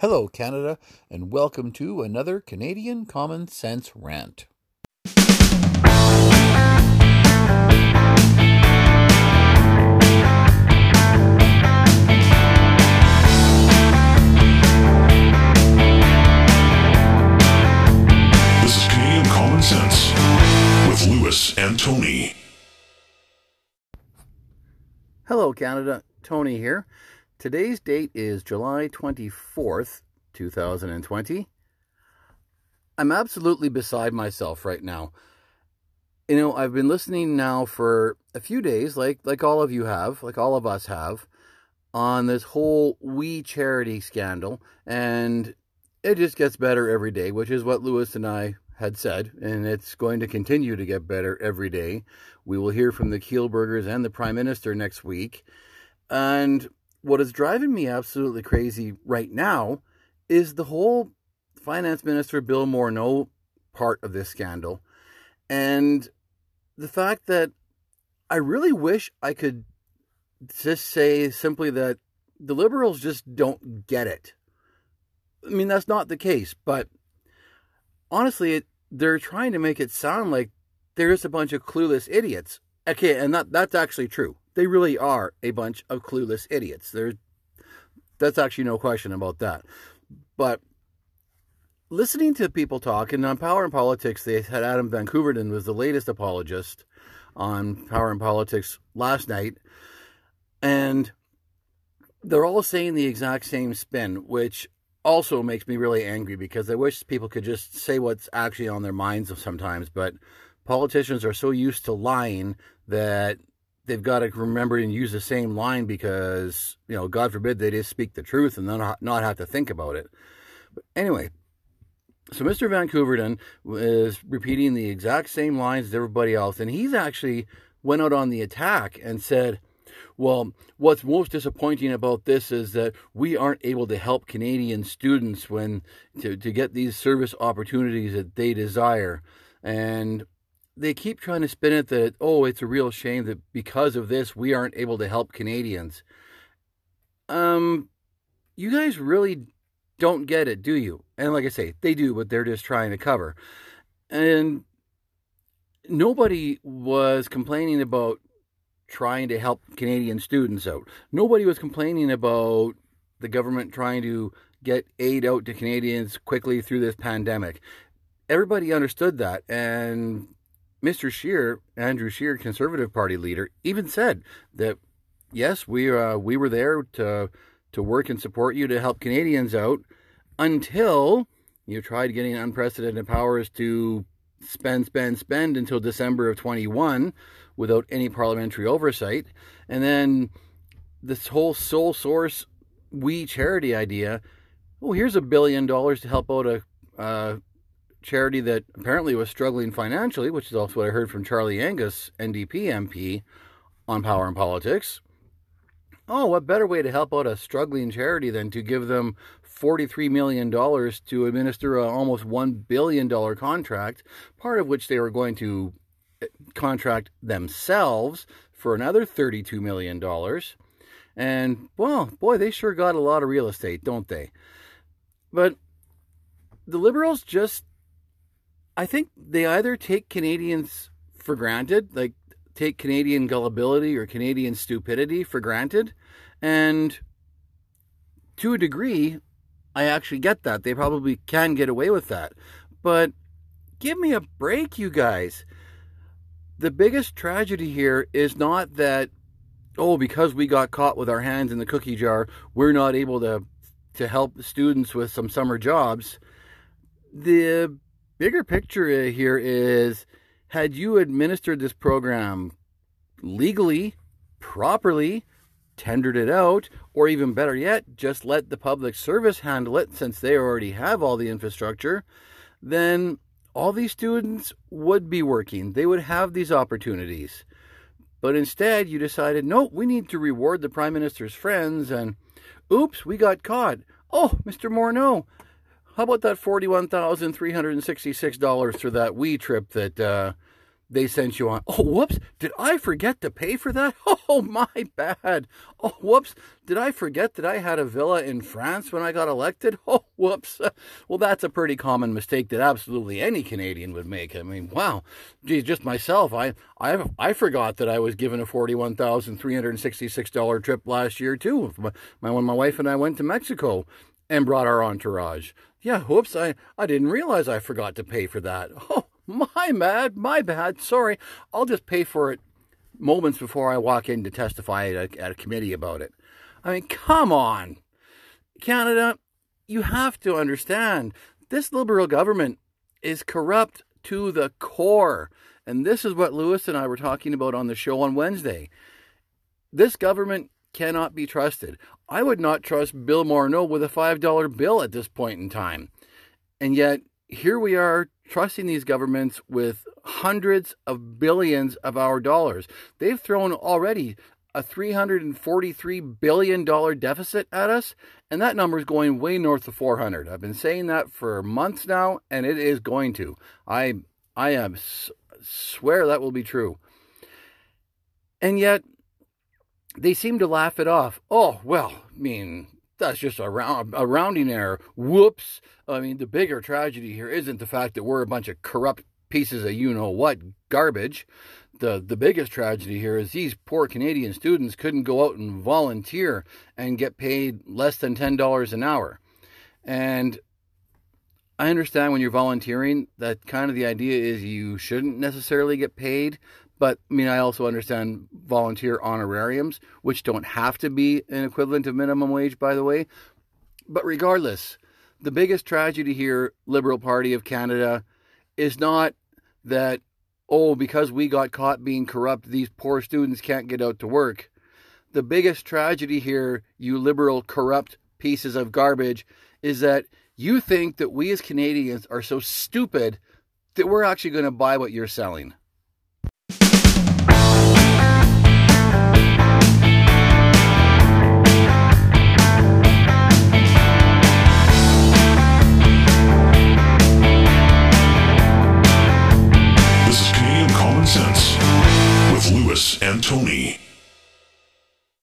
Hello, Canada, and welcome to another Canadian Common Sense Rant. This is Canadian Common Sense with Lewis and Tony. Hello, Canada. Tony here. Today's date is July 24th, 2020. I'm absolutely beside myself right now. You know, I've been listening now for a few days, like like all of you have, like all of us have, on this whole We Charity scandal, and it just gets better every day, which is what Lewis and I had said, and it's going to continue to get better every day. We will hear from the Kielburgers and the Prime Minister next week. And what is driving me absolutely crazy right now is the whole Finance Minister Bill Morneau part of this scandal. And the fact that I really wish I could just say simply that the Liberals just don't get it. I mean, that's not the case, but honestly, it, they're trying to make it sound like there's a bunch of clueless idiots. Okay, and that that's actually true. They really are a bunch of clueless idiots. There, that's actually no question about that. But listening to people talk, and on Power and Politics, they had Adam Van Koeverden was the latest apologist on Power and Politics last night, and they're all saying the exact same spin, which also makes me really angry because I wish people could just say what's actually on their minds sometimes. But politicians are so used to lying that they've got to remember and use the same line because, you know, God forbid they just speak the truth and not, not have to think about it. But anyway, so Mr. Van Koeverden is repeating the exact same lines as everybody else, and he's actually went out on the attack and said, well, what's most disappointing about this is that we aren't able to help Canadian students when to, to get these service opportunities that they desire. And they keep trying to spin it that, oh, it's a real shame that because of this, we aren't able to help Canadians. Um, you guys really don't get it, do you? And like I say, they do, but they're just trying to cover. And nobody was complaining about trying to help Canadian students out. Nobody was complaining about the government trying to get aid out to Canadians quickly through this pandemic. Everybody understood that. And Mr. Scheer, Andrew Scheer, Conservative Party leader, even said that yes, we uh, we were there to to work and support you to help Canadians out until you tried getting unprecedented powers to spend, spend, spend until December of 21 without any parliamentary oversight. And then this whole sole source we charity idea. Oh, here's a billion dollars to help out a uh, charity that apparently was struggling financially, which is also what I heard from Charlie Angus, NDP MP, on Power and Politics. Oh, what better way to help out a struggling charity than to give them $43 million to administer an almost $1 billion contract, part of which they were going to eh, contract themselves for another $32 million. And, well, boy, they sure got a lot of real estate, don't they? But the Liberals just, I think they either take Canadians for granted, like take Canadian gullibility or Canadian stupidity for granted. And to a degree, I actually get that. They probably can get away with that. But give me a break, you guys. The biggest tragedy here is not that, oh, because we got caught with our hands in the cookie jar, we're not able to, to help students with some summer jobs. The bigger picture here is had you administered this program legally, properly, tendered it out, or even better yet, just let the public service handle it since they already have all the infrastructure, then all these students would be working. They would have these opportunities. But instead, you decided, no, we need to reward the Prime Minister's friends, and oops, we got caught. Oh, Mr. Morneau, how about that $41,366 for that WE trip that uh, they sent you on. Oh, whoops. Did I forget to pay for that? Oh, my bad. Oh, whoops. Did I forget that I had a villa in France when I got elected? Oh, whoops. Well, that's a pretty common mistake that absolutely any Canadian would make. I mean, wow. Geez, just myself. I I I forgot that I was given a $41,366 trip last year, too, my, when my wife and I went to Mexico and brought our entourage. Yeah, whoops. I, I didn't realize I forgot to pay for that. Oh, my bad, my bad. Sorry. I'll just pay for it moments before I walk in to testify at a, at a committee about it. I mean, come on. Canada, you have to understand this Liberal government is corrupt to the core. And this is what Lewis and I were talking about on the show on Wednesday. This government cannot be trusted. I would not trust Bill Morneau with a $5 bill at this point in time. And yet, here we are trusting these governments with hundreds of billions of our dollars. They've thrown already a $343 billion deficit at us, and that number is going way north of 400. I've been saying that for months now, and it is going to. I, I am, swear that will be true. And yet, they seem to laugh it off. Oh, well, I mean, that's just a, round, a rounding error. Whoops. I mean, the bigger tragedy here isn't the fact that we're a bunch of corrupt pieces of you know what garbage. The, the biggest tragedy here is these poor Canadian students couldn't go out and volunteer and get paid less than $10 an hour. And I understand when you're volunteering that kind of the idea is you shouldn't necessarily get paid, but I mean, I also understand volunteer honorariums, which don't have to be an equivalent of minimum wage, by the way. But regardless, the biggest tragedy here, Liberal Party of Canada, is not that, oh, because we got caught being corrupt, these poor students can't get out to work. The biggest tragedy here, you liberal, corrupt pieces of garbage, is that you think that we as Canadians are so stupid that we're actually going to buy what you're selling.